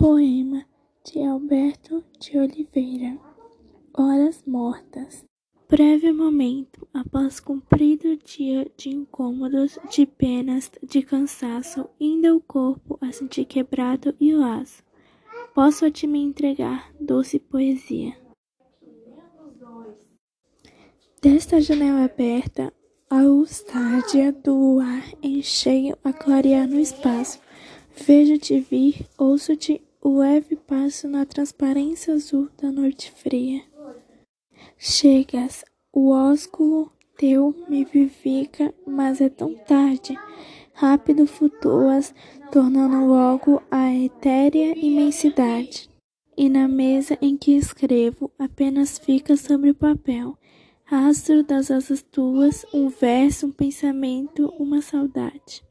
Poema de Alberto de Oliveira Horas Mortas Breve momento após cumprido dia de incômodos, de penas, de cansaço, ainda o corpo a sentir quebrado e o aço. Posso a te me entregar, doce poesia. Desta janela aberta, a luz tardia do luar em cheio a clarear no espaço. Vejo-te vir, ouço-te o leve passo na transparência azul da noite fria. Chegas, o ósculo teu me vivifica, mas é tão tarde. Rápido flutuas, tornando logo a etérea imensidade. E na mesa em que escrevo, apenas fica sobre o papel, rastro das asas tuas, um verso, um pensamento, uma saudade.